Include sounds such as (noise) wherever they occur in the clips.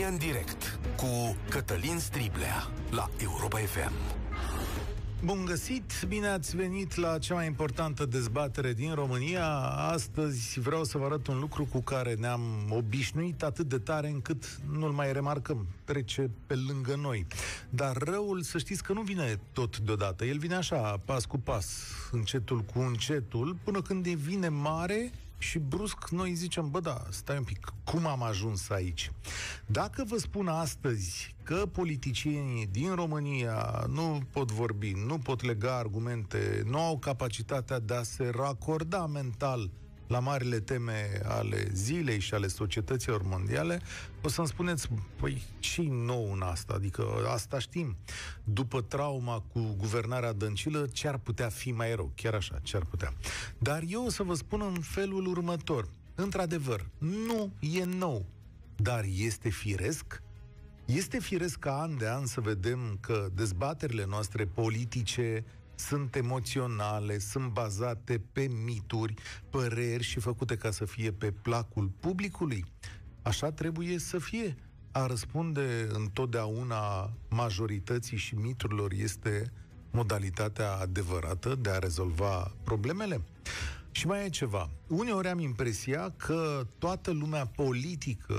România în direct cu Cătălin Striblea la Europa FM. Bun găsit, bine ați venit la cea mai importantă dezbatere din România. Astăzi vreau să vă arăt un lucru cu care ne-am obișnuit atât de tare încât nu-l mai remarcăm. Trece pe lângă noi. Dar răul, să știți că nu vine tot deodată. El vine așa, pas cu pas, încetul cu încetul, până când devine mare și brusc noi zicem, bă da, stai un pic, cum am ajuns aici? Dacă vă spun astăzi că politicienii din România nu pot vorbi, nu pot lega argumente, nu au capacitatea de a se racorda mental la marile teme ale zilei și ale societăților mondiale, o să-mi spuneți, păi, ce nou în asta? Adică asta știm. După trauma cu guvernarea dăncilă, ce ar putea fi mai rău? Chiar așa, ce ar putea? Dar eu o să vă spun în felul următor. Într-adevăr, nu e nou, dar este firesc? Este firesc ca an de an să vedem că dezbaterile noastre politice sunt emoționale, sunt bazate pe mituri, păreri și făcute ca să fie pe placul publicului. Așa trebuie să fie. A răspunde întotdeauna majorității și miturilor este modalitatea adevărată de a rezolva problemele? Și mai e ceva. Uneori am impresia că toată lumea politică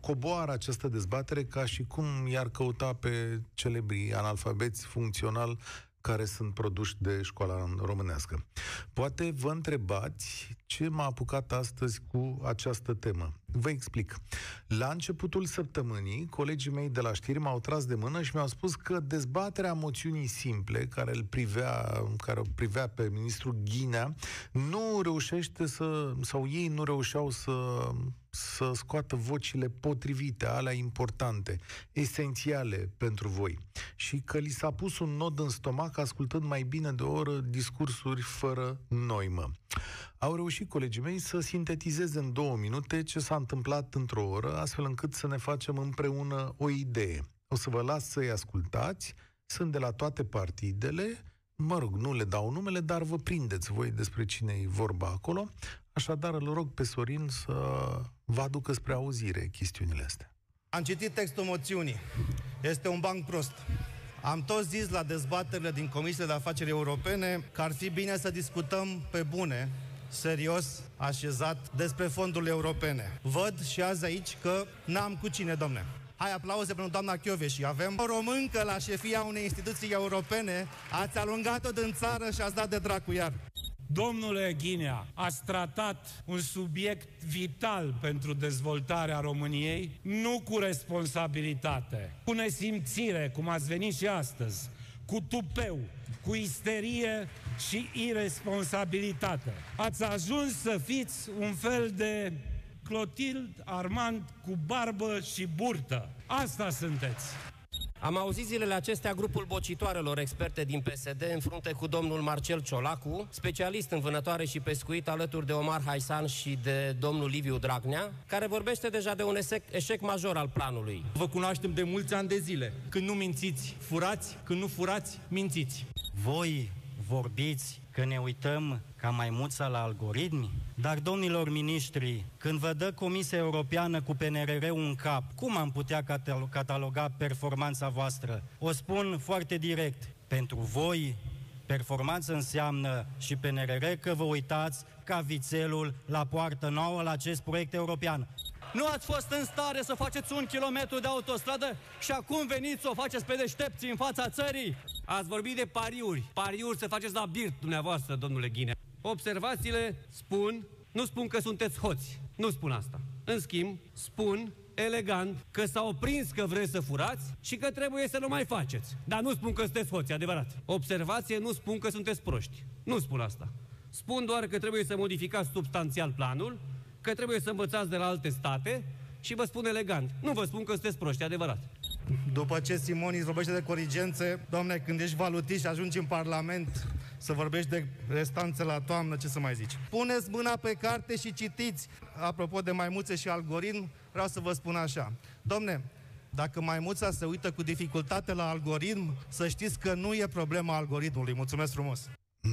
coboară această dezbatere ca și cum i-ar căuta pe celebrii analfabeți funcțional care sunt produși de școala românească. Poate vă întrebați ce m-a apucat astăzi cu această temă. Vă explic. La începutul săptămânii, colegii mei de la știri m-au tras de mână și mi-au spus că dezbaterea moțiunii simple, care îl privea, care o privea pe ministrul Ghinea, nu reușește să, sau ei nu reușeau să să scoată vocile potrivite, alea importante, esențiale pentru voi. Și că li s-a pus un nod în stomac ascultând mai bine de o oră discursuri fără noimă. Au reușit colegii mei să sintetizeze în două minute ce s-a întâmplat într-o oră, astfel încât să ne facem împreună o idee. O să vă las să-i ascultați, sunt de la toate partidele, mă rog, nu le dau numele, dar vă prindeți voi despre cine e vorba acolo. Așadar, îl rog pe Sorin să vă aducă spre auzire chestiunile astea. Am citit textul moțiunii. Este un banc prost. Am tot zis la dezbaterile din Comisia de Afaceri Europene că ar fi bine să discutăm pe bune serios, așezat, despre fondurile europene. Văd și azi aici că n-am cu cine, domne. Hai, aplauze pentru doamna și Avem o româncă la șefia unei instituții europene. Ați alungat-o din țară și ați dat de dracu iar. Domnule Ghinea, ați tratat un subiect vital pentru dezvoltarea României, nu cu responsabilitate, cu nesimțire, cum ați venit și astăzi, cu tupeu, cu isterie și irresponsabilitate. Ați ajuns să fiți un fel de Clotild Armand cu barbă și burtă. Asta sunteți. Am auzit zilele acestea grupul bocitoarelor experte din PSD în frunte cu domnul Marcel Ciolacu, specialist în vânătoare și pescuit alături de Omar Haisan și de domnul Liviu Dragnea, care vorbește deja de un eșec, eșec major al planului. Vă cunoaștem de mulți ani de zile. Când nu mințiți, furați, când nu furați, mințiți. Voi vorbiți că ne uităm ca maimuța la algoritmi? Dar, domnilor miniștri, când vă dă Comisia Europeană cu PNRR un cap, cum am putea cataloga performanța voastră? O spun foarte direct. Pentru voi, performanță înseamnă și PNRR că vă uitați ca vițelul la poartă nouă la acest proiect european. Nu ați fost în stare să faceți un kilometru de autostradă și acum veniți să o faceți pe deștepții în fața țării? Ați vorbit de pariuri. Pariuri să faceți la birt dumneavoastră, domnule Ghinea. Observațiile spun, nu spun că sunteți hoți. Nu spun asta. În schimb, spun elegant că s-au prins că vreți să furați și că trebuie să nu mai faceți. Dar nu spun că sunteți hoți, adevărat. Observație, nu spun că sunteți proști. Nu spun asta. Spun doar că trebuie să modificați substanțial planul, că trebuie să învățați de la alte state și vă spun elegant. Nu vă spun că sunteți proști, adevărat. După ce Simoni vorbește de corigențe, doamne, când ești valutist și ajungi în Parlament să vorbești de restanțe la toamnă, ce să mai zici? Puneți mâna pe carte și citiți. Apropo de maimuțe și algoritm, vreau să vă spun așa. Domne, dacă maimuța se uită cu dificultate la algoritm, să știți că nu e problema algoritmului. Mulțumesc frumos!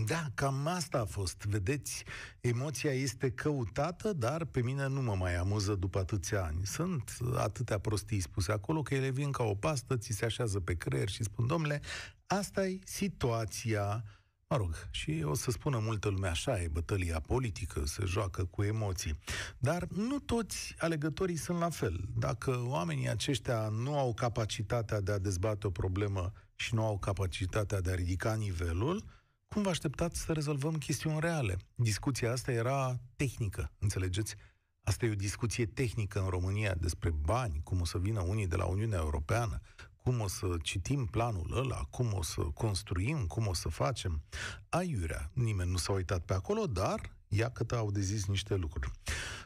Da, cam asta a fost. Vedeți, emoția este căutată, dar pe mine nu mă mai amuză după atâția ani. Sunt atâtea prostii spuse acolo că ele vin ca o pastă, ți se așează pe creier și spun, domnule, asta e situația. Mă rog, și o să spună multă lume așa, e bătălia politică, se joacă cu emoții. Dar nu toți alegătorii sunt la fel. Dacă oamenii aceștia nu au capacitatea de a dezbate o problemă și nu au capacitatea de a ridica nivelul, cum vă așteptați să rezolvăm chestiuni reale? Discuția asta era tehnică, înțelegeți? Asta e o discuție tehnică în România despre bani, cum o să vină unii de la Uniunea Europeană, cum o să citim planul ăla, cum o să construim, cum o să facem. Aiurea, nimeni nu s-a uitat pe acolo, dar ia că au de zis niște lucruri.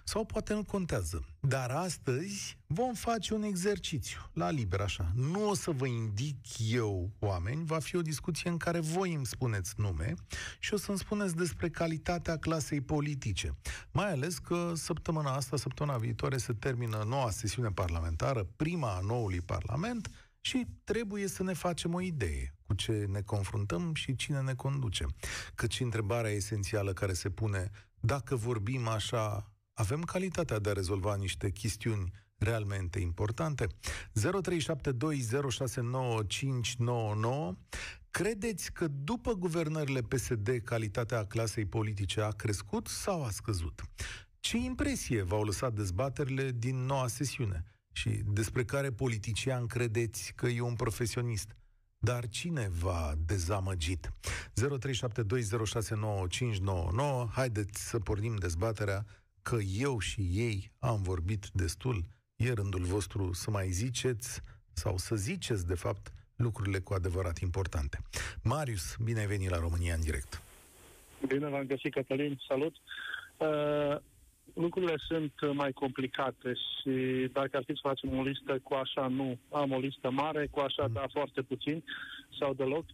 Sau poate nu contează. Dar astăzi vom face un exercițiu, la liber așa. Nu o să vă indic eu, oameni, va fi o discuție în care voi îmi spuneți nume și o să-mi spuneți despre calitatea clasei politice. Mai ales că săptămâna asta, săptămâna viitoare, se termină noua sesiune parlamentară, prima a noului parlament, și trebuie să ne facem o idee cu ce ne confruntăm și cine ne conduce. Căci întrebarea esențială care se pune, dacă vorbim așa, avem calitatea de a rezolva niște chestiuni realmente importante. 0372069599 Credeți că după guvernările PSD calitatea clasei politice a crescut sau a scăzut? Ce impresie v-au lăsat dezbaterile din noua sesiune? Și despre care politician credeți că e un profesionist. Dar cine v-a dezamăgit? 0372069599 Haideți să pornim dezbaterea că eu și ei am vorbit destul. E rândul vostru să mai ziceți sau să ziceți, de fapt, lucrurile cu adevărat importante. Marius, bine ai venit la România în direct. Bine v-am găsit, Cătălin, salut. Uh, lucrurile sunt mai complicate și dacă ar fi să facem o listă cu așa, nu. Am o listă mare, cu așa, da, foarte puțin sau deloc.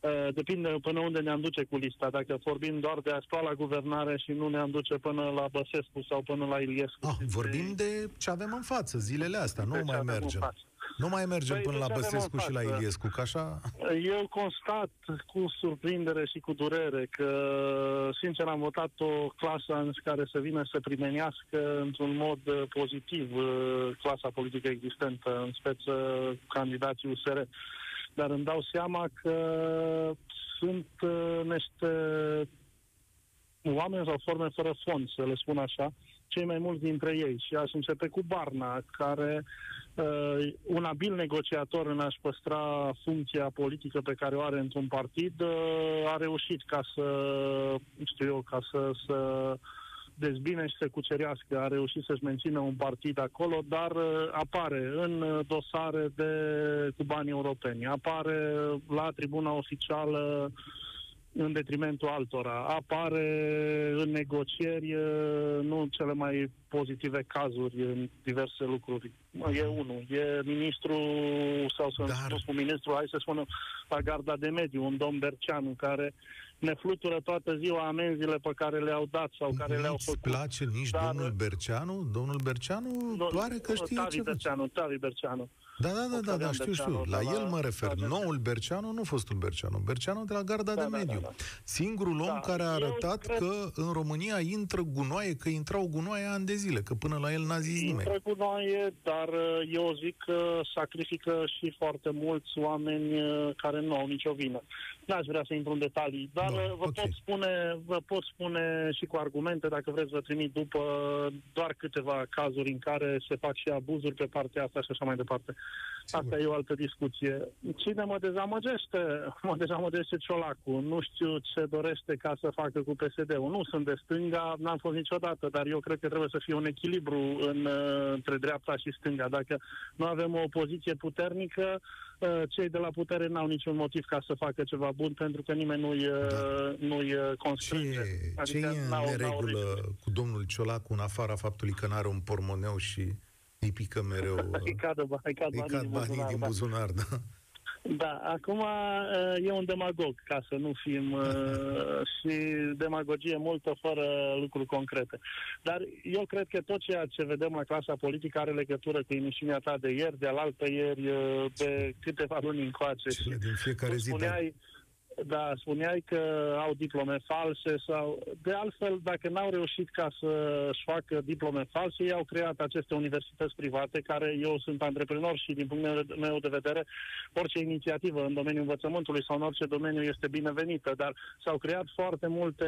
Uh, depinde până unde ne-am duce cu lista. Dacă vorbim doar de actuala guvernare și nu ne-am duce până la Băsescu sau până la Iliescu. Ah, vorbim de ce avem în față zilele astea, nu mai mergem. Nu mai mergem păi, până la Băsescu și la Iliescu, ca așa... Eu constat cu surprindere și cu durere că, sincer, am votat o clasă în care să vină să primenească într-un mod pozitiv uh, clasa politică existentă, în speță candidații USR. Dar îmi dau seama că sunt uh, niște oameni sau forme fără fond, să le spun așa, cei mai mulți dintre ei. Și aș începe cu Barna, care uh, un abil negociator în a-și păstra funcția politică pe care o are într-un partid, uh, a reușit ca să, știu eu, ca să, să dezbine și să cucerească, a reușit să-și mențină un partid acolo, dar uh, apare în dosare de cu bani europeni, apare la tribuna oficială uh, în detrimentul altora. Apare în negocieri, nu în cele mai pozitive cazuri, în diverse lucruri. E unul. E ministru, sau să Dar... spun ministru, hai să spunem, la garda de mediu, un domn Berceanu, care ne flutură toată ziua amenziile pe care le-au dat sau care Nici le-au făcut. place nici Dar... domnul Berceanu? Domnul Berceanu pare că știe Tavi ce Berceanu, Tavi Berceanu. Da, da, da, da, da, știu, știu. La el mă refer. Da, Noul Berceanu, nu fostul Berceanu. Berceanu de la Garda da, de da, Mediu. Da, da. Singurul om da, care a arătat cred... că în România intră gunoaie, că intrau gunoaie ani de zile, că până la el n-a zis intră nimeni. Intră gunoaie, dar uh, eu zic că sacrifică și foarte mulți oameni uh, care nu au nicio vină. N-aș vrea să intru în detalii, dar da, vă, okay. pot spune, vă pot spune și cu argumente, dacă vreți vă trimit după doar câteva cazuri în care se fac și abuzuri pe partea asta și așa mai departe. Sigur. Asta e o altă discuție. Cine mă dezamăgește? (laughs) Mă dezamăgește Ciolacu. Nu știu ce dorește ca să facă cu PSD-ul. Nu sunt de stânga, n-am fost niciodată, dar eu cred că trebuie să fie un echilibru în, între dreapta și stânga. Dacă nu avem o opoziție puternică, Uh, cei de la putere n-au niciun motiv ca să facă ceva bun, pentru că nimeni nu-i, da. nu-i uh, constrânge. Ce, adică ce e în neregulă cu domnul Ciolacu, în afara faptului că n-are un pormoneu și îi pică mereu... (laughs) îi cad, îi cad banii, banii din buzunar, din buzunar da. Da. Da, acum uh, e un demagog, ca să nu fim uh, și demagogie multă fără lucruri concrete. Dar eu cred că tot ceea ce vedem la clasa politică are legătură cu emisiunea ta de ieri, de alaltă ieri, uh, de câteva luni încoace. Cele din fiecare zi, da. spuneai, Da, spuneai că au diplome false sau... De altfel, dacă n-au reușit ca să-și facă diplome false, ei au creat aceste universități private, care eu sunt antreprenor și din punctul meu de vedere, orice inițiativă în domeniul învățământului sau în orice domeniu este binevenită, dar s-au creat foarte multe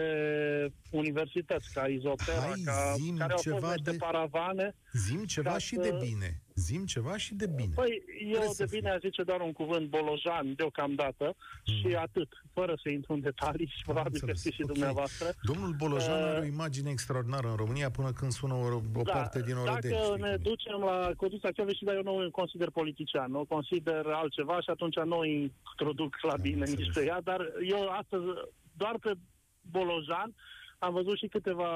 universități, ca Izopera, Hai, ca, zim care au ceva fost niște de- paravane. Zim ceva Ca și să- de bine. Zim ceva și de bine. Păi, eu Trebuie să de bine aș zice doar un cuvânt bolojan deocamdată și atât, fără să intru în detalii și probabil că înțeles. știți și Ok. dumneavoastră. Domnul Bolojan Uh, are o imagine extraordinară în România până când sună o, o parte din Orodeni. Da, Dacă știi ne cum e. ducem la conduța Cioveși, dar eu nu îl consider politician, nu consider altceva și atunci nu îi introduc la Am bine înțeles. nici pe ea, dar eu astăzi, doar pe Bolojan, am văzut și câteva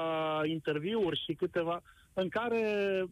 interviuri și câteva în care,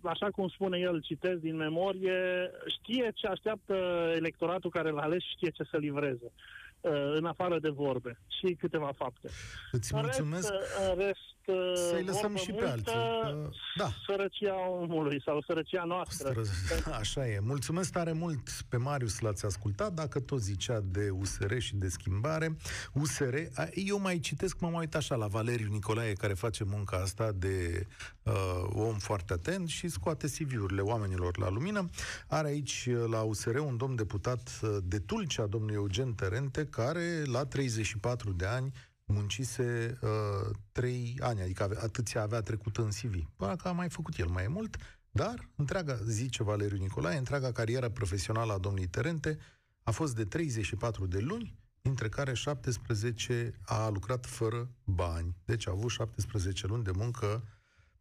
așa cum spune el, citesc din memorie, știe ce așteaptă electoratul care l-a ales și știe ce să livreze, uh, în afară de vorbe și câteva fapte. Îți În mulțumesc. Rest, în rest, uh, Să-i lăsăm vorbă și pe alții, că- da. Sărăcia omului sau sărăcia noastră. Stră- Așa e. Mulțumesc tare mult pe Marius l-ați ascultat. Dacă tot zicea de USR și de schimbare, USR, a, eu mai citesc, mă mai uit așa la Valeriu Nicolae, care face munca asta de uh, om foarte atent și scoate CV-urile oamenilor la lumină. Are aici uh, la USR un domn deputat uh, de Tulcea, domnul Eugen Terente, care la 34 de ani muncise uh, 3 ani, adică ave, atâția avea trecut în CV. Până că a mai făcut el mai mult, dar întreaga, zice Valeriu Nicolae, întreaga carieră profesională a domnului Terente a fost de 34 de luni, dintre care 17 a lucrat fără bani. Deci a avut 17 luni de muncă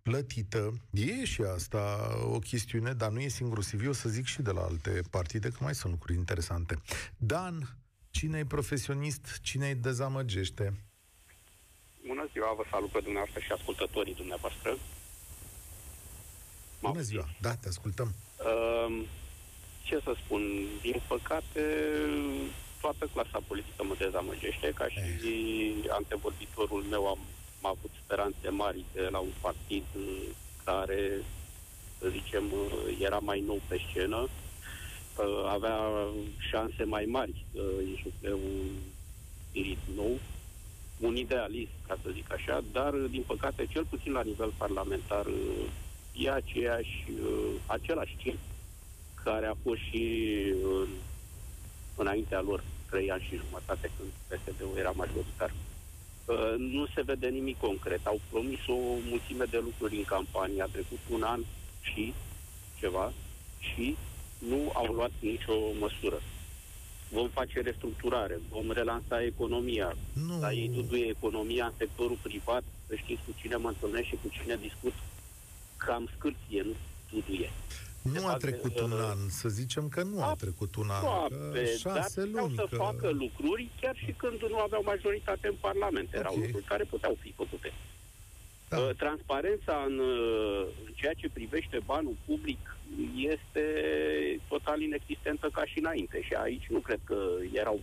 plătită. E și asta o chestiune, dar nu e singurul CV, o să zic și de la alte partide, că mai sunt lucruri interesante. Dan, cine e profesionist, cine îi dezamăgește? Bună ziua, vă salut pe dumneavoastră și ascultătorii dumneavoastră. M-au Bună ziua, da, te ascultăm. Uh, ce să spun, din păcate, toată clasa politică mă dezamăgește, ca și antevorbitorul meu am, am avut speranțe mari de la un partid uh, care, să zicem, uh, era mai nou pe scenă, uh, avea șanse mai mari să insufle un spirit nou, un idealist, ca să zic așa, dar, din păcate, cel puțin la nivel parlamentar, uh, e aceeași, uh, același timp care a fost și în, înaintea lor, trei ani și jumătate, când PSD-ul era majoritar. Uh, Nu se vede nimic concret. Au promis o mulțime de lucruri în campanie. A trecut un an și ceva și nu au luat nicio măsură. Vom face restructurare, vom relansa economia. Nu. Dar ei duduie economia în sectorul privat, să știți cu cine mă întâlnesc și cu cine discut, cam scârție, nu duduie. Nu a fapt, trecut uh, un an, să zicem că nu a trecut un an, că Aproape, dar șase puteau luni. să Că... facă lucruri chiar și când nu aveau majoritate în Parlament. Erau Ok. lucruri care puteau fi făcute. Da. Uh, Transparența în, uh, în ceea ce privește banul public este total inexistentă ca și înainte și aici nu cred că erau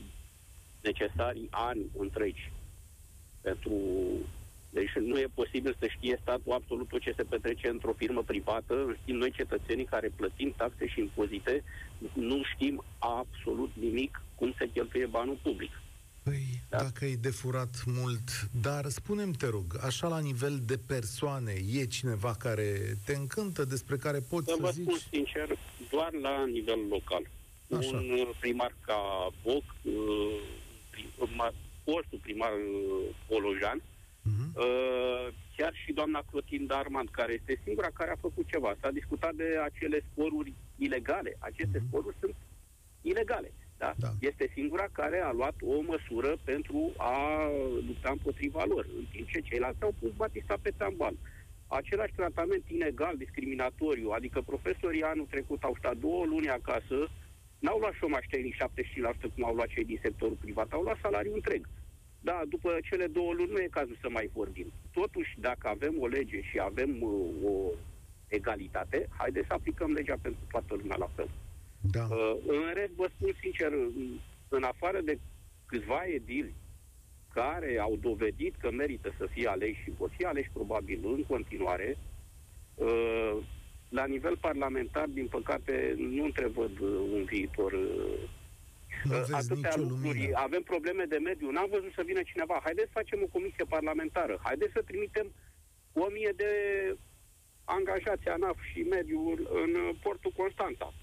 necesari ani întregi pentru... Deci nu e posibil să știe statul absolut tot ce se petrece într-o firmă privată, în schimb noi cetățenii care plătim taxe și impozite nu știm absolut nimic cum se cheltuie banul public. Păi, Da. dacă e de furat mult, dar spunem te rog, așa la nivel de persoane, e cineva care te încântă, despre care poți Să să, vă zici... spun sincer, doar la nivel local. Așa. Un uh, primar ca Boc, uh, prim- ma- fostul primar uh, Polojan, Mhm. uh, chiar și doamna Clotilde Armand, care este singura care a făcut ceva. S-a discutat de acele sporuri ilegale. Aceste sporuri sunt ilegale. Da? Da. Este singura care a luat o măsură pentru a lupta împotriva lor, în timp ce ceilalți au pus batista pe tambal. Același tratament inegal, discriminatoriu, adică profesorii anul trecut au stat două luni acasă, n-au luat șomaș tehnic 75% cum au luat cei din sectorul privat, au luat salariu întreg. Da, după cele două luni nu e cazul să mai vorbim. Totuși, dacă avem o lege și avem uh, o egalitate, haideți să aplicăm legea pentru toată lumea la fel. Da. Uh, în rest, vă spun sincer, în- în afară de câțiva edili care au dovedit că merită să fie aleși și vor fi aleși probabil în continuare, uh, la nivel parlamentar, din păcate, nu întrevăd uh, un viitor uh, Nu uh, vezi atâtea nicio lucruri, lumină. avem probleme de mediu, n-am văzut să vină cineva. Haideți să facem o comisie parlamentară, haideți să trimitem o mie de angajați ANAF și mediul în uh, portul Constanța.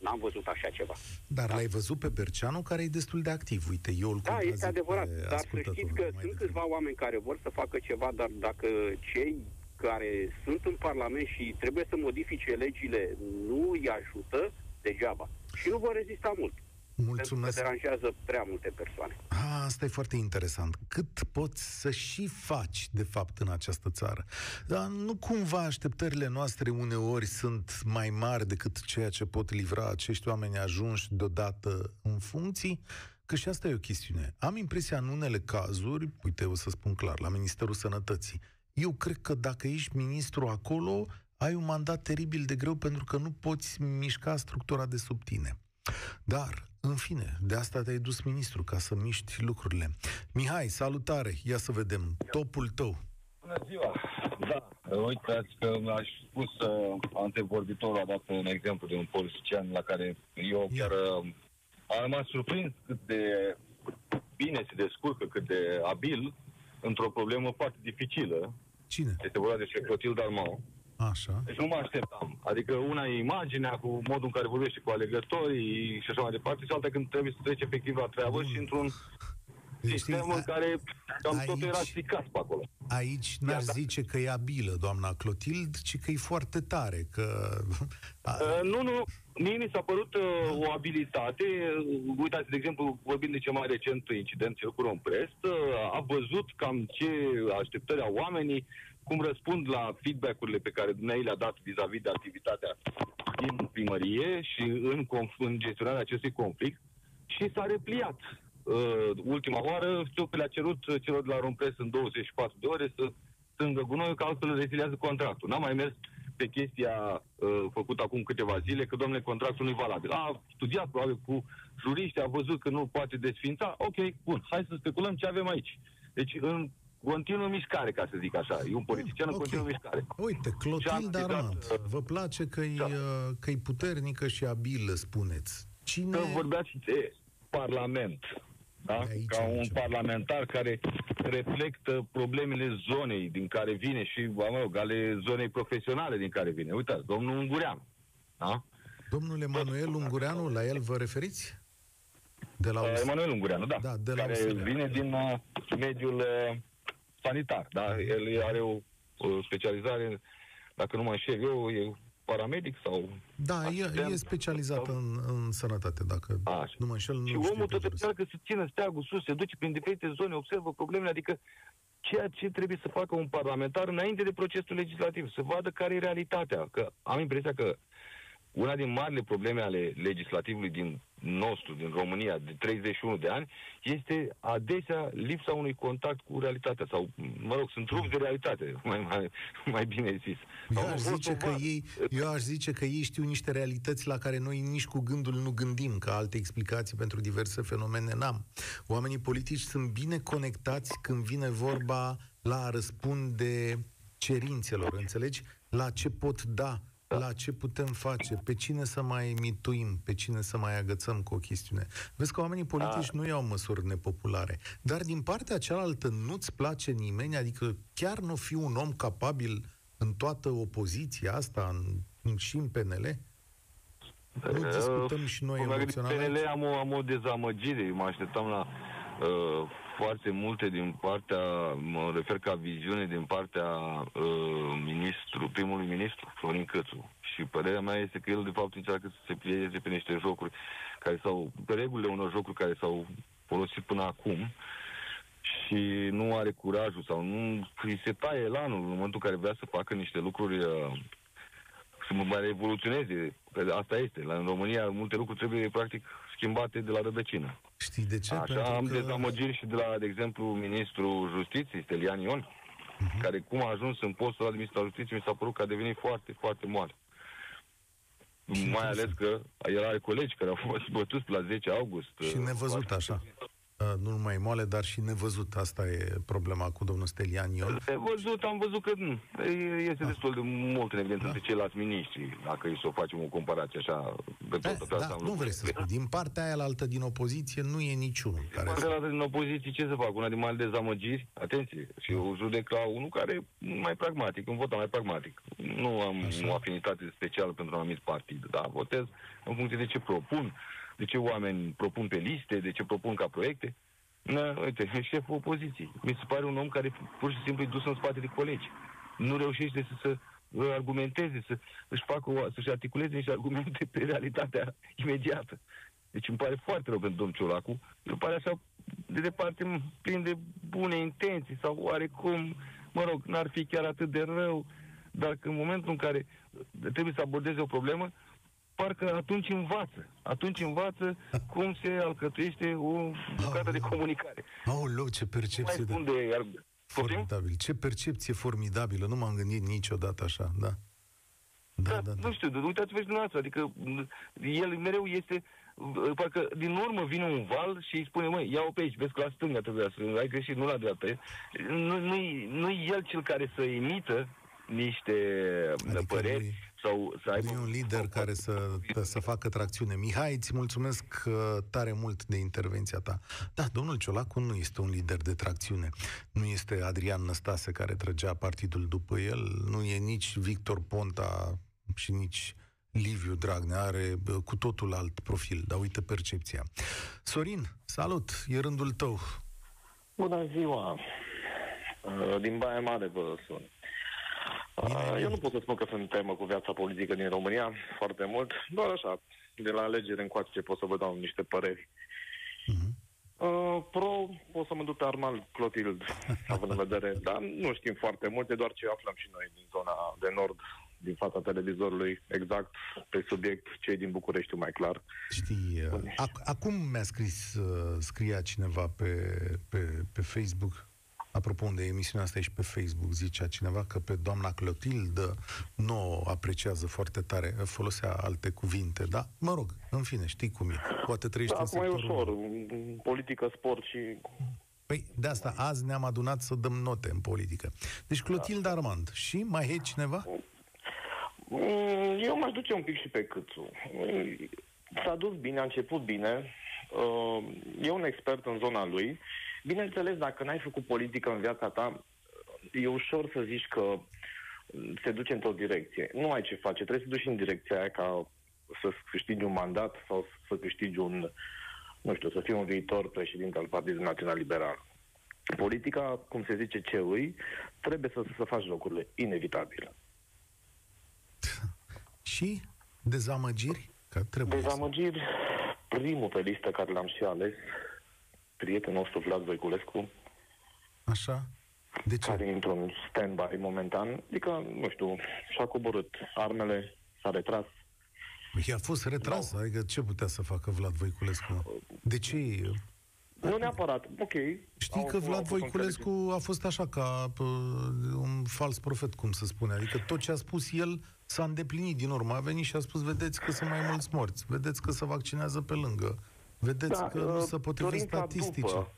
N-am văzut așa ceva. Dar l-ai văzut pe Berceanu, care e destul de activ. Uite, eu îl Da, contrazic este adevărat, pe dar să ascultătorul știți că mai sunt devreme. câțiva oameni care vor să facă ceva, dar dacă cei care sunt în Parlament și trebuie să modifice legile nu îi ajută, degeaba. Și nu vor rezista mult. Mulțumesc. Pentru că deranjează prea multe persoane. A, asta e foarte interesant. Cât poți să și faci, de fapt, în această țară? Dar nu cumva așteptările noastre uneori sunt mai mari decât ceea ce pot livra acești oameni ajunși deodată în funcții? Că și asta e o chestiune. Am impresia în unele cazuri, uite, o să spun clar, la Ministerul Sănătății, eu cred că dacă ești ministru acolo, ai un mandat teribil de greu pentru că nu poți mișca structura de sub tine. Dar, în fine, de asta te-ai dus ministru, ca să miști lucrurile. Mihai, salutare! Ia să vedem. Topul tău. Bună ziua! Da, uitați că aș spus uh, antevorbitorul a dat un exemplu de un politician la care eu chiar uh, am rămas surprins cât de bine se descurcă, cât de abil într-o problemă foarte dificilă. Cine? Este vorba despre Clotil Darmau. Așa. Deci nu mă așteptam. Adică una e imaginea cu modul în care vorbește cu alegătorii și așa mai departe, și alta când trebuie să treci efectiv la treabă și într-un sistem în care cam totul era stricat pe acolo. Aici n-aș zice că e abilă, doamna Clotild, ci că e foarte tare, că... Uh, nu, nu, mie mi s-a părut uh, o abilitate. Uh, uitați, de exemplu, vorbind de cel mai recent incident, cel cu Romprest, uh, a văzut cam ce așteptări au oamenii, cum răspund la feedback-urile pe care dumneavoastră le-a dat vis-a-vis de activitatea din primărie și în, conf- în gestionarea acestui conflict și s-a repliat. Uh, ultima oară, știu că le-a cerut uh, celor de la Rompres în 24 de ore să stângă gunoiul, că altfel reziliază contractul. N-am mai mers pe chestia uh, făcută acum câteva zile, că, domnule, contractul nu e valabil. A studiat, probabil, cu juriști, a văzut că nu poate desfința. Ok, bun, hai să speculăm ce avem aici. Deci, în continuă mișcare, ca să zic așa. E un politician în continuă mișcare. Uite, Și Clotilde am citat, Armand, vă place că e, uh, că e puternică și abilă, spuneți. Cine... Că vorbeați de Parlament. Da? Ca un parlamentar care reflectă problemele zonei din care vine și, mă rog, ale zonei profesionale din care vine. Uitați, domnul Ungureanu. Da? Domnul Emanuel Ungureanu, la el vă referiți? De la Uh, US- Emanuel Ungureanu, da. Da, de la care USR. vine din uh, mediul uh, sanitar. Da? El are o, o specializare, dacă nu mă înșel eu, e paramedic sau... Da, e, e specializat în, în sănătate, dacă Așa. nu mă înșel, nu Și știu omul pe tot jurist. încearcă să țină steagul sus, se duce prin diferite zone, observă problemele, adică ceea ce trebuie să facă un parlamentar înainte de procesul legislativ, să vadă care e realitatea. Că am impresia că una din marile probleme ale legislativului din nostru, din România, de 31 de ani, este adesea lipsa unui contact cu realitatea. Sau, mă rog, sunt rupți de realitate, (laughs) mai, mai, mai bine zis. Eu Au aș, fost zice că cumva- ei, eu aș zice că ei știu niște realități la care noi nici cu gândul nu gândim, că alte explicații pentru diverse fenomene n-am. Oamenii politici sunt bine conectați când vine vorba la a răspunde cerințelor, înțelegi? La ce pot da, la ce putem face, pe cine să mai mituim, pe cine să mai agățăm cu o chestiune. Vezi că oamenii politici nu iau măsuri nepopulare, dar din partea cealaltă nu-ți place nimeni, adică chiar nu fi un om capabil în toată opoziția asta, în, în, și în PNL? Nu discutăm și noi Cum emoțional PNL aici? am o, am o dezamăgire. Mă așteptam la uh, foarte multe din partea, mă refer ca viziune din partea uh, ministru, primului ministru, Florin Cățu. Și părerea mea este că el, de fapt, încearcă să se plieze pe niște jocuri care s-au, pe regulile unor jocuri care s-au folosit până acum și nu are curajul sau nu îi se taie elanul în momentul în care vrea să facă niște lucruri uh, să mai revoluționeze. Că asta este. La, în România multe lucruri trebuie practic schimbate de la rădăcină. Știi de ce? Așa Pentru am că- dezamăgiri și de la, de exemplu, ministrul justiției, Stelian Ion, Mhm. care cum a ajuns în postul ăla de ministru al justiției, mi s-a părut că a devenit foarte, foarte moale. Mai ales că el are colegi care au fost bătuți la 10 august. Și nevăzut așa. uh, nu numai moale, dar și nevăzut. Asta e problema cu domnul Stelian Ion. Pe văzut, am văzut că nu. E- Este destul de mult în evidență între ceilalți miniștri, dacă e să o facem o comparație așa de Da, tot pe da, asta. nu vreți să spui. Din partea aia la altă din opoziție nu e niciunul care Partea să... la din opoziție ce să fac? Una din mari dezamăgiri? Atenție! Și eu judec la unul care e mai pragmatic, un vot mai pragmatic. Nu am Așa. o afinitate specială pentru un anumit partid, dar votez în funcție de ce propun, de ce oameni propun pe liste, de ce propun ca proiecte. Na, uite, șeful opoziției. Mi se pare un om care pur și simplu e dus în spate de colegi. Nu reușește să se argumenteze, să își facă o, să-și articuleze niște argumente pe realitatea imediată. Deci îmi pare foarte rău pentru domnul Ciolacu. Îmi pare așa, de departe, plin de bune intenții sau oarecum, mă rog, n-ar fi chiar atât de rău, dar că în momentul în care trebuie să abordeze o problemă, parcă atunci învață. Atunci învață (laughs) cum se alcătuiește o bucată de comunicare. Aoleu, ce Nu mai percepție spun de... de... ar- Poftim? Formidabil. Ce percepție formidabilă. Nu m-am gândit niciodată așa, da. Da, da, da. Nu știu, uitați-vă și dumneavoastră, adică m, el mereu este, uh, parcă din urmă vine un val și îi spune, măi, ia-o pe aici, vezi că la stânga trebuia să ai greșit, nu la dreapta. Nu, nu-i, nu-i el cel care să imită niște Adică adică păreri nu-i- sau să aibă... Nu e un lider care să, să facă tracțiune. Mihai, îți mulțumesc uh, tare mult de intervenția ta. Da, domnul Ciolacu nu este un lider de tracțiune. Nu este Adrian Năstase care trăgea partidul după el. Nu e nici Victor Ponta și nici Liviu Dragnea. Are bă, cu totul alt profil. Dar uite percepția. Sorin, salut! E rândul tău. Bună ziua! Uh, Din Baia Mare vă sun. Uh, Eu nu pot să spun că sunt temă cu viața politică din România foarte mult, doar așa, de la alegere încoace pot să vă dau niște păreri. Uh, pro, o să mă duc pe Armand Clotild, (laughs) având în vedere, dar nu știm foarte multe, doar ce aflăm și noi din zona de nord, din fața televizorului, exact pe subiect, cei din București știu mai clar. Știi, uh, ac- acum mi-a scris, uh, scria cineva pe, pe, pe Facebook, apropo unde emisiunea asta e și pe Facebook, zicea cineva că pe doamna Clotildă nu o apreciază foarte tare, folosea alte cuvinte, da? Mă rog, în fine, știi cum e. Poate trăiești Da, în acum e sectorul... ușor, politică, sport și Păi, de asta, azi ne-am adunat să dăm note în politică. Deci Clotilde Armand. Și mai e cineva? Mm, Eu m-aș duce un pic și pe câțu. Mm, S-a dus bine, a început bine. Uh, E un expert în zona lui. Bineînțeles, dacă n-ai făcut politică în viața ta, e ușor să zici că se duce într-o direcție. Nu ai ce face, trebuie să duci în direcția aia ca să câștigi un mandat sau să câștigi un, nu știu, să fii un viitor președinte al Partidului Național Liberal. Politica, cum se zice ce îi, trebuie să, să faci locurile, inevitabil. (laughs) Și dezamăgiri? Că trebuie să... Dezamăgiri, primul pe listă care l-am și ales, prietenul nostru Vlad Voiculescu, Așa? De ce? care e într-un stand-by momentan, adică, nu știu, și-a coborât armele, s-a retras. Păi a fost retras, adică ce putea să facă Vlad Voiculescu? mă? De ce? Nu neapărat, ok. Știi au- că au Vlad fost Voiculescu a fost așa ca pă, un fals profet, cum să spune. Adică tot ce a spus el s-a îndeplinit din urmă. A venit și a spus, vedeți că sunt mai mulți morți, vedeți că se vaccinează pe lângă, vedeți că nu uh, se potrivesc dorința statistice. După,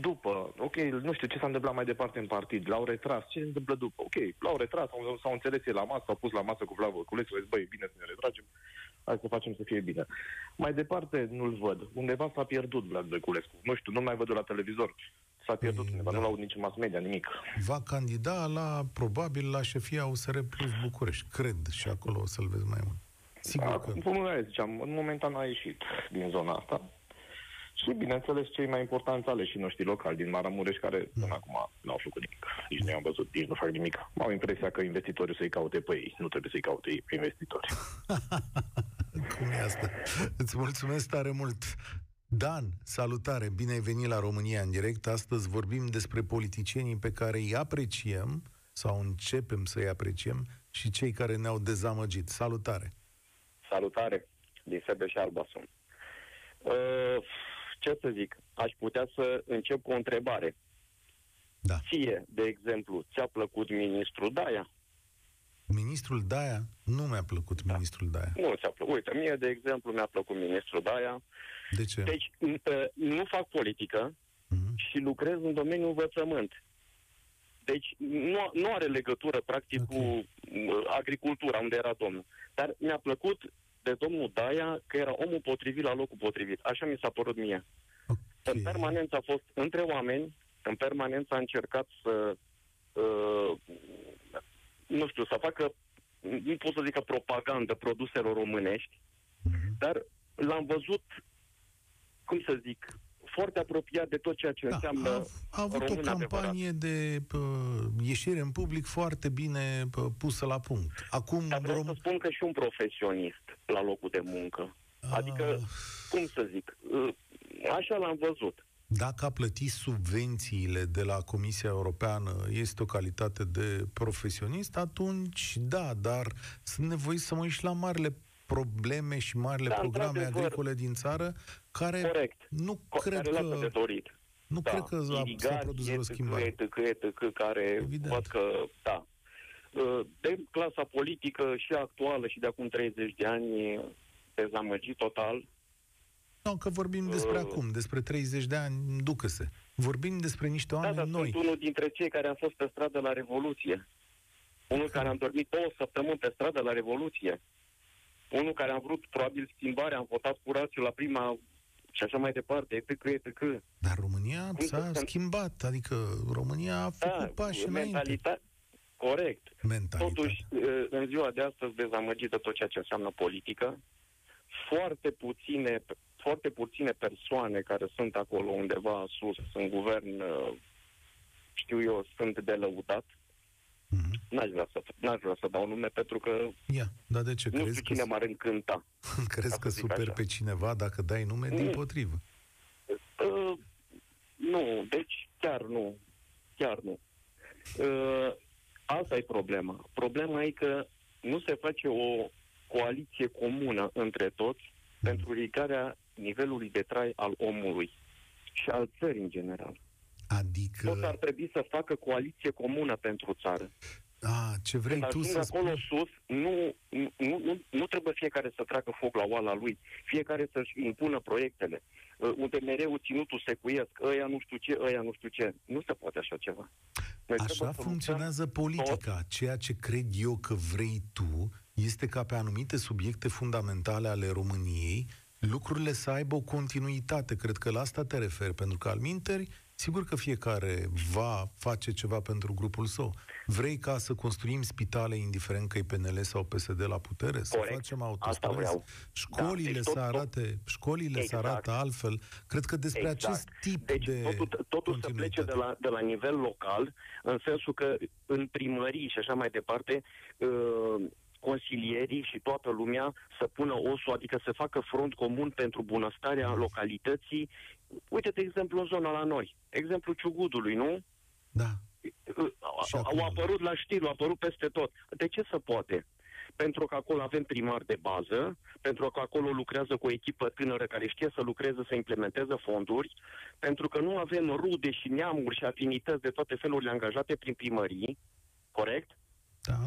după, ok, nu știu ce s-a întâmplat mai departe în partid, l-au retras, ce se întâmplă după? Ok, l-au retras, s-au, s-au înțeles ei la masă, s-au pus la masă cu Vlad Voiculescu, au zis, băi, e bine să ne retragem, hai să facem să fie bine. Mai departe nu-l văd, undeva s-a pierdut Vlad Voiculescu, nu știu, nu mai văd la televizor, s-a pierdut Păi, undeva, da. nu l-aud nici în mass media, nimic. Va candida la, probabil, la șefia USR Plus București. Cred și acolo o să-l vezi mai mult. Sigur că... Acum, cum aia ziceam, în momentan a ieșit din zona asta. Și, bineînțeles, cei mai importanți aleși noștri locali din Maramureș, care până acum n-au făcut nimic. Nici nu i-am văzut, nici nu fac nimic. Am impresia că investitorii să-i caute pe ei. Nu trebuie să-i caute ei pe investitori. (laughs) Cum e asta? Îți mulțumesc tare mult. Dan, salutare, bine ai venit la România în direct. Astăzi vorbim despre politicienii pe care îi apreciem sau începem să-i apreciem și cei care ne-au dezamăgit. Salutare! Salutare, din Sebeș Alba sunt. Uh, ce să zic, aș putea să încep cu o întrebare. Da. Ție, de exemplu, ți-a plăcut ministrul Daia? Ministrul Daia, nu mi-a plăcut da. ministrul Daia. Nu ți-a plăcut. Uite, mie, de exemplu, mi-a plăcut ministrul Daia. De ce? Deci, n- uh, nu fac politică Mhm. și lucrez în domeniul învățământ. Deci, nu, nu are legătură, practic, Ok. cu uh, agricultura, unde era domnul. Dar mi-a plăcut de domnul Daia că era omul potrivit la locul potrivit. Așa mi s-a părut mie. În permanență a fost între oameni, în permanență a încercat să, uh, nu știu, să facă, nu pot să zică propagandă produselor românești, dar l-am văzut, cum să zic, foarte apropiat de tot ceea ce înseamnă Da, A avut o român adevărat. campanie de pă, ieșire în public foarte bine pă, pusă la punct. Acum, Dar vreau rom- să spun că și un profesionist la locul de muncă. Adică, cum să zic, uh, așa l-am văzut. dacă a plătit subvențiile de la Comisia Europeană este o calitate de profesionist, atunci da, dar sunt nevoit să mă uit și la marile probleme și marile Da, programe într-adevăr. agricole din țară care Corect. nu Co- cred care lasă că... de dorit. Nu da. cred că s-a- s-a Irigație, produs vreo etc., schimbare. etc., etc., care văd că, da. Uh, De clasa politică și actuală și de acum 30 de ani dezamăgit total. Nu, că vorbim despre Uh. acum, despre 30 de ani, ducă-se. Vorbim despre niște Da, oameni dar noi. sunt unul dintre cei care am fost pe stradă la Revoluție. Unul care am dormit două săptămâni pe stradă la Revoluție. Unul care am vrut probabil schimbare, am votat cu rațiu la prima și așa mai departe, etc., etc. Dar România Cum s-a să se- schimbat, adică România a făcut Da, pași înainte. Mentalitate, corect. Mentalitate. Totuși, uh, în ziua de astăzi, dezamăgit de tot ceea ce înseamnă politică, foarte puține, foarte puține persoane care sunt acolo undeva sus, în guvern, uh, știu eu, sunt de lăudat. N-aș vrea, să, n-aș vrea să dau nume pentru că Ia, dar de ce nu crezi știu că, cine m-ar încânta. (laughs) crezi că zic superi așa. pe cineva dacă dai nume? Din Nu. potrivă. Uh, nu, deci chiar nu. Chiar nu. Uh, asta e problema. Problema e că nu se face o coaliție comună între toți pentru ridicarea nivelului de trai al omului și al țării în general. Adică, Toți ar trebui să facă coaliție comună pentru țară. A, ce vrei Când tu ajung să acolo spui? sus, nu, nu, nu, nu trebuie fiecare să tragă foc la oala lui, fiecare să-și impună proiectele. Uh, unde mereu ținutul secuiesc, ăia nu știu ce, ăia nu știu ce. Nu se poate așa ceva. Noi Așa trebuie să funcționează politica. Ceea ce cred eu că vrei tu este ca pe anumite subiecte fundamentale ale României lucrurile să aibă o continuitate. Cred că la asta te referi, pentru că al minteri, sigur că fiecare va face ceva pentru grupul său. Vrei ca să construim spitale, indiferent că e PNL sau PSD la putere, să Corect. facem Asta autostrăzi, vreau. școlile Da, deci să tot- tot- arate, școlile să Exact. arată altfel. Cred că despre Exact. acest tip deci, de totul, totul să plece de la, de la nivel local, în sensul că în primării și așa mai departe, uh, consilierii și toată lumea să pună osul, adică să facă front comun pentru bunăstarea localității. Uite, de exemplu, în zona la noi, exemplu Ciugudului, nu? Da. Au, au apărut la știri, au apărut peste tot. De ce să poate? Pentru că acolo avem primar de bază, pentru că acolo lucrează cu o echipă tânără care știe să lucreze, să implementeze fonduri, pentru că nu avem rude și neamuri și afinități de toate felurile angajate prin primării, corect? Da.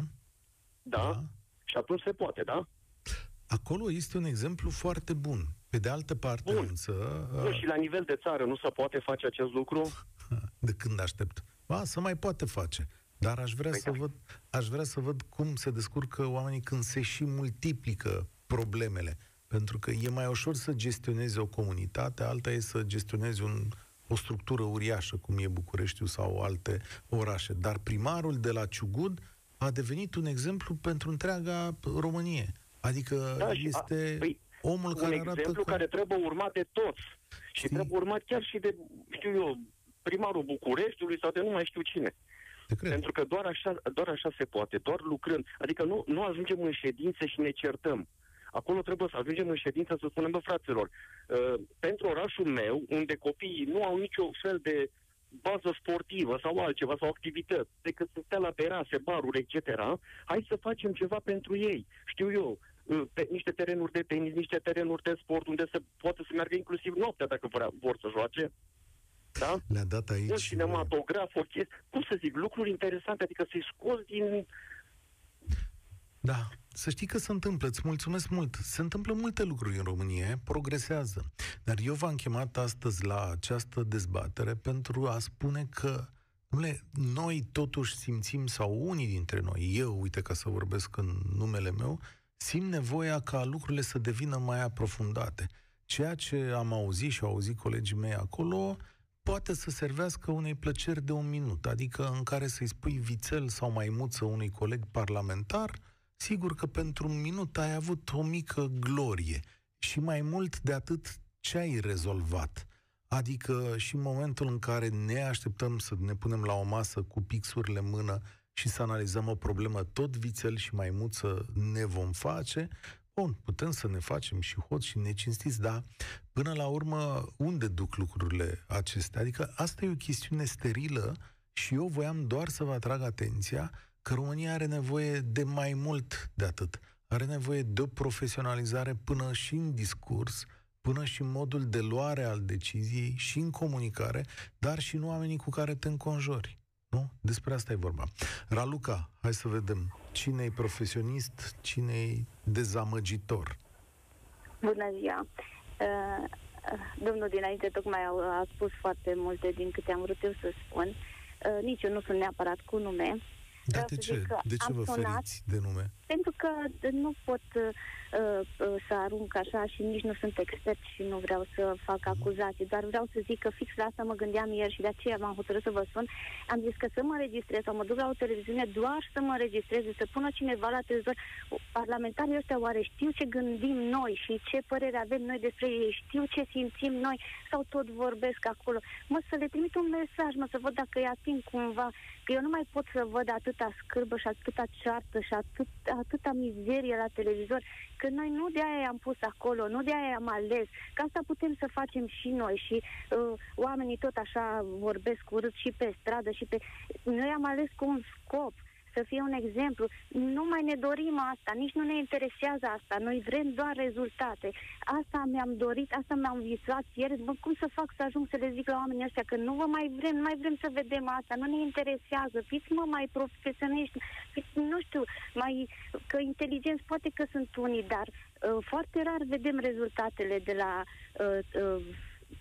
Da? Și atunci se poate, da? Acolo este un exemplu foarte bun. Pe de altă parte, bun. însă... Nu, și la nivel de țară nu se poate face acest lucru? (laughs) De când aștept? Ba, să mai poate face. Dar aș vrea, să văd, aș vrea să văd cum se descurcă oamenii când se și multiplică problemele. Pentru că e mai ușor să gestionezi o comunitate, alta e să gestionezi un, o structură uriașă, cum e Bucureștiul sau alte orașe. Dar primarul de la Ciugud a devenit un exemplu pentru întreaga Românie. Adică Da, și a- este păi, omul un care arată exemplu că... care trebuie urmat de toți. Și trebuie urmat chiar și de, știu eu, primarul Bucureștiului sau de nu mai știu cine. Pentru că doar așa, doar așa se poate, doar lucrând. Adică nu, nu ajungem în ședințe și ne certăm. Acolo trebuie să ajungem în ședință să spunem, bă, fraților, uh, pentru orașul meu, unde copiii nu au nicio fel de bază sportivă sau altceva, sau activități, decât să stea la terase, baruri, etc., hai să facem ceva pentru ei. Știu eu, uh, pe niște terenuri de tenis, niște terenuri de sport, unde se poate să meargă inclusiv noaptea dacă vrea, vor să joace. Da? Le-a dat aici... Un cinematograf, o chestie, cum să zic, lucruri interesante, adică să-i scoți din... Da, să știi că se întâmplă, îți mulțumesc mult. Se întâmplă multe lucruri în România, progresează. Dar eu v-am chemat astăzi la această dezbatere pentru a spune că Dom'le, noi totuși simțim, sau unii dintre noi, eu, uite ca să vorbesc în numele meu, simt nevoia ca lucrurile să devină mai aprofundate. Ceea ce am auzit și au auzit colegii mei acolo, poate să servească unei plăceri de un minut, adică în care să-i spui vițel sau maimuță unui coleg parlamentar, sigur că pentru un minut ai avut o mică glorie și mai mult de atât ce ai rezolvat. Adică și în momentul în care ne așteptăm să ne punem la o masă cu pixurile în mână și să analizăm o problemă, tot vițel și maimuță ne vom face, Bun, putem să ne facem și hot și necinstiți, dar până la urmă, unde duc lucrurile acestea? Adică asta e o chestiune sterilă și eu voiam doar să vă atrag atenția că România are nevoie de mai mult de atât. Are nevoie de o profesionalizare până și în discurs, până și în modul de luare al deciziei și în comunicare, dar și în oamenii cu care te înconjori. Nu? Despre asta e vorba. Raluca, hai să vedem. Cine e profesionist, cine e dezamăgitor? Bună ziua! Uh, domnul dinainte tocmai a, a spus foarte multe din câte am vrut eu să spun. Uh, nici eu nu sunt neapărat cu nume. Dar de ce? De ce vă feriți de nume? Pentru că nu pot uh, uh, să arunc așa și nici nu sunt expert și nu vreau să fac mhm. acuzații, dar vreau să zic că fix la asta mă gândeam ieri și de aceea m-am hotărât să vă spun. Am zis că să mă registrez sau mă duc la o televiziune doar să mă registrez, să pună cineva la televizor. Parlamentarii ăștia oare știu ce gândim noi și ce părere avem noi despre ei, știu ce simțim noi sau tot vorbesc acolo. Mă, să le trimit un mesaj, mă, să văd dacă îi ating cumva, că eu nu mai pot să văd atâta scârbă și atâta ceartă și atât, atâta mizerie la televizor, că noi nu de aia am pus acolo, nu de aia am ales, că asta putem să facem și noi și uh, oamenii tot așa vorbesc urât și pe stradă și pe... Noi am ales cu un scop, uh, să fie un exemplu. Nu mai ne dorim asta, nici nu ne interesează asta. Noi vrem doar rezultate. Asta mi-am dorit, asta mi-am visat ieri. Bă, cum să fac să ajung să le zic la oamenii ăștia că nu vă mai vrem, nu mai vrem să vedem asta, nu ne interesează. Fiți mă mai profesioniști, fiți, nu știu, mai că inteligenți poate că sunt unii, dar uh, foarte rar vedem rezultatele de la uh, uh,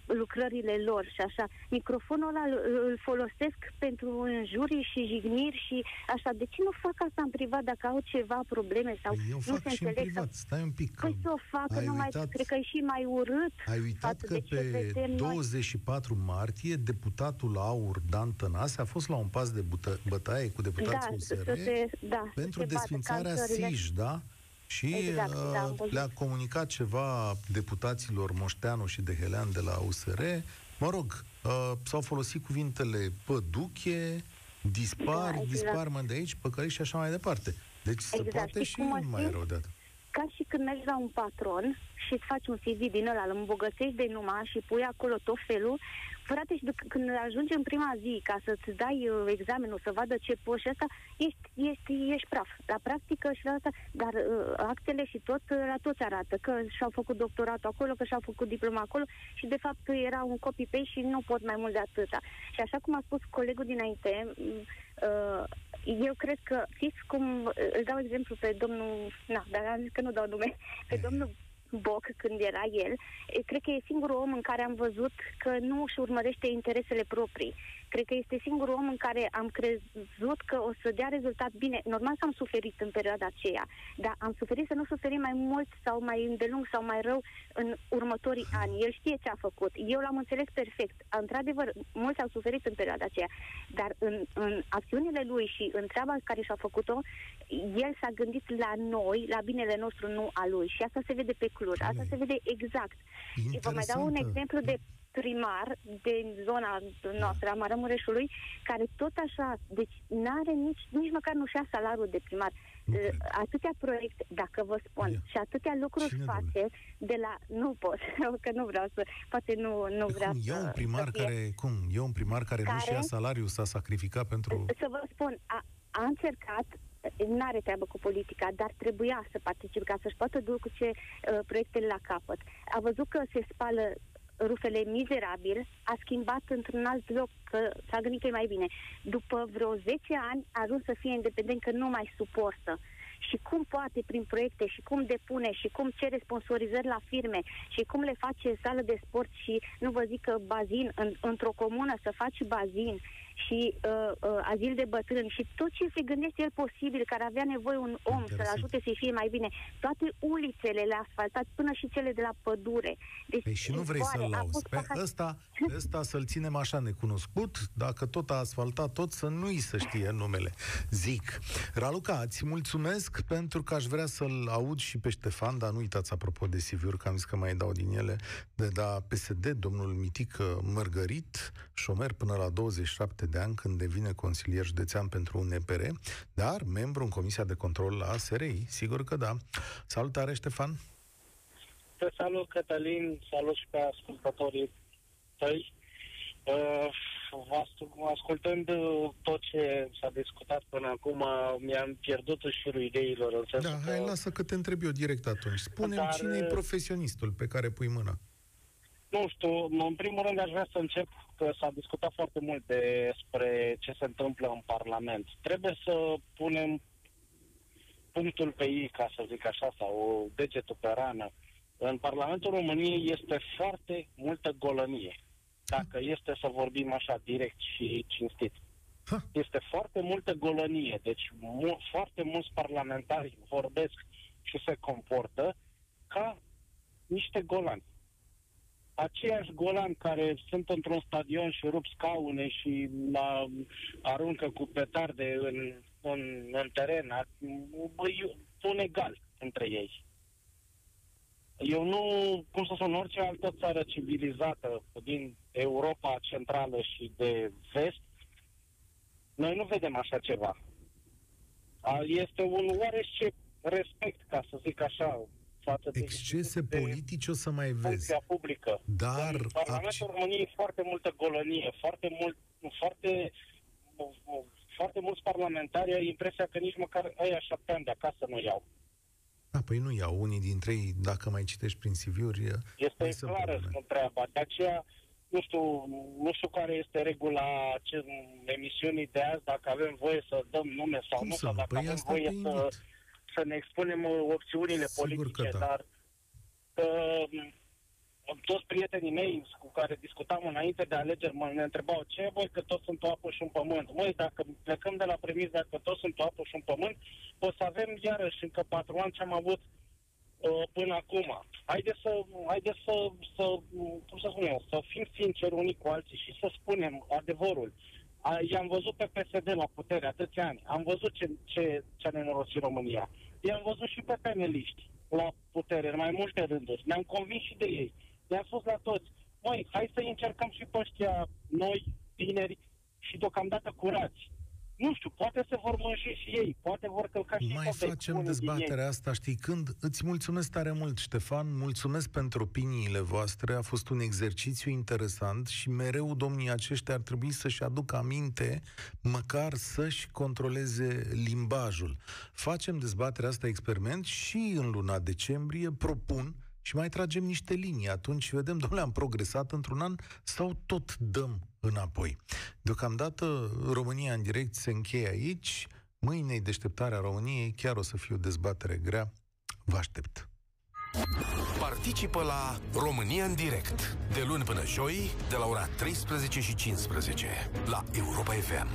lucrările lor și așa. Microfonul ăla îl folosesc pentru înjuri și jigniri și așa. De ce nu fac asta în privat dacă au ceva probleme sau păi eu nu fac se și înțeleg? în privat, sau... stai un pic. Păi să o facă, nu uitat, mai, cred că e și mai urât. Ai uitat că pe 24 noi. martie deputatul AUR Dan Tănase a fost la un pas de bută, bătaie cu deputații da, USR te, da, pentru desfințarea SIJ, da? Și exact, uh, da, le-a comunicat ceva deputaților Moșteanu și de Helean de la USR. Mă rog, uh, s-au folosit cuvintele păduche, dispar, da, exact. dispar mă de aici, păcărești și așa mai departe. Deci exact. se poate și, și mai rău de atât. Ca și când mergi la un patron și îți faci un CV din ăla, îl îmbogățești de numai și pui acolo tot felul, frate, și când ajungi în prima zi ca să-ți dai uh, examenul, să vadă ce poți și asta, ești, ești, ești praf. La practică și la asta, dar uh, actele și tot, uh, la toți arată că și-au făcut doctoratul acolo, că și-au făcut diploma acolo și de fapt era un copy-paste și nu pot mai mult de atâta. Și așa cum a spus colegul dinainte, uh, eu cred că, știți cum, uh, îl dau exemplu pe domnul, na, dar am zis că nu dau nume, (laughs) pe domnul Boc când era el, cred că e singurul om în care am văzut că nu își urmărește interesele proprii. Cred că este singurul om în care am crezut că o să dea rezultat bine. Normal că am suferit în perioada aceea, dar am suferit să nu suferim mai mult sau mai îndelung sau mai rău în următorii ani. El știe ce a făcut. Eu l-am înțeles perfect. Într-adevăr, mulți au suferit în perioada aceea, dar în, în acțiunile lui și în treaba care și-a făcut-o, el s-a gândit la noi, la binele nostru, nu a lui. Și asta se vede pe clur. Asta se vede exact. Vă mai dau un exemplu de primar din zona noastră a Maramureșului, care tot așa, deci n-are nici, nici măcar nu și-a salariul de primar. Okay. Uh, atâtea proiecte, dacă vă spun, yeah. și atâtea lucruri Cine face de la... Nu pot, (laughs) că nu vreau să... Poate nu, nu de vreau cum? să... E un primar să care... Cum? E un primar care, care nu-și ia salariul, s-a sacrificat pentru... Să vă spun, a, a încercat nu are treabă cu politica, dar trebuia să participe ca să-și poată duce uh, proiectele la capăt. A văzut că se spală rufele mizerabil, a schimbat într-un alt loc, că s-a gândit că e mai bine. După vreo 10 ani a ajuns să fie independent, că nu mai suportă. și cum poate prin proiecte și cum depune și cum cere sponsorizări la firme și cum le face sală de sport și nu vă zic că bazin în, într-o comună să faci bazin și uh, uh, azil de bătrâni și tot ce se gândește el posibil, care avea nevoie un om să-l ajute să fie mai bine. Toate ulițele le asfaltat, până și cele de la pădure. Deci, păi și nu vrei să-l lauzi. Pe ăsta, ăsta să-l ținem așa necunoscut, dacă tot a asfaltat tot, să nu-i să știe numele. Zic. Raluca, îți mulțumesc pentru că aș vrea să-l aud și pe Ștefan, dar nu uitați apropo de cv că am zis că mai dau din ele, de da PSD, domnul Mitică Mărgărit, șomer până la 27 de ani când devine consilier județean pentru un EPR, dar membru în Comisia de Control la SRI, sigur că da. Salutare, Ștefan! Te salut, Cătălin, salut și pe ascultătorii tăi. Uh, ascultând uh, tot ce s-a discutat până acum, mi-am pierdut șirul ideilor. În da, hai, că... lasă că te întreb eu direct atunci. spune Dar... cine e profesionistul pe care pui mâna? Nu știu, în primul rând aș vrea să încep că s-a discutat foarte mult despre ce se întâmplă în Parlament. Trebuie să punem punctul pe ei, ca să zic așa, sau degetul pe rană. În Parlamentul României este foarte multă golănie, dacă este să vorbim așa direct și cinstit. Este foarte multă golănie, deci mu- foarte mulți parlamentari vorbesc și se comportă ca niște golani aceiași golani care sunt într-un stadion și rup scaune și la, aruncă cu petarde în, în, în teren, îi pun egal între ei. Eu nu, cum să spun, orice altă țară civilizată din Europa Centrală și de Vest, noi nu vedem așa ceva. Este un oarește respect, ca să zic așa, față de... Excese politice o să mai vezi. publică. Dar... În Parlamentul ac... României e foarte multă golănie, foarte mult, foarte, foarte mulți parlamentari au impresia că nici măcar ăia șapte ani de acasă nu iau. Da, păi nu iau. Unii dintre ei, dacă mai citești prin CV-uri... Este clară treaba. De aceea, nu știu, nu știu care este regula emisiunii de azi, dacă avem voie să dăm nume sau Cum nu, sau dacă păi avem voie să, să ne expunem uh, opțiunile Sigur politice, da. dar uh, toți prietenii mei cu care discutam înainte de alegeri mă ne întrebau ce voi că toți sunt o apă și un pământ. Măi, dacă plecăm de la premis dacă toți sunt o apă și un pământ, o să avem iarăși încă patru ani ce am avut uh, până acum. Haideți să, haide să, să, cum să spun eu, să fim sinceri unii cu alții și să spunem adevărul. I-am văzut pe PSD la putere atâția ani. Am văzut ce, ce, ce a nenorocit România. I-am văzut și pe peneliști la putere, în mai multe rânduri. Ne-am convins și de ei. Le-am spus la toți, măi, hai să încercăm și pe ăștia noi, tineri și deocamdată curați nu știu, poate se vor mânji și ei, poate vor călca și Mai facem dezbaterea asta, știi când? Îți mulțumesc tare mult, Ștefan, mulțumesc pentru opiniile voastre, a fost un exercițiu interesant și mereu domnii aceștia ar trebui să-și aducă aminte, măcar să-și controleze limbajul. Facem dezbaterea asta experiment și în luna decembrie propun și mai tragem niște linii. Atunci vedem, domnule, am progresat într-un an sau tot dăm înapoi. Deocamdată, România în direct se încheie aici. Mâine, deșteptarea României, chiar o să fie o dezbatere grea. Vă aștept! Participă la România în direct, de luni până joi, de la ora 13 și 15, la Europa FM.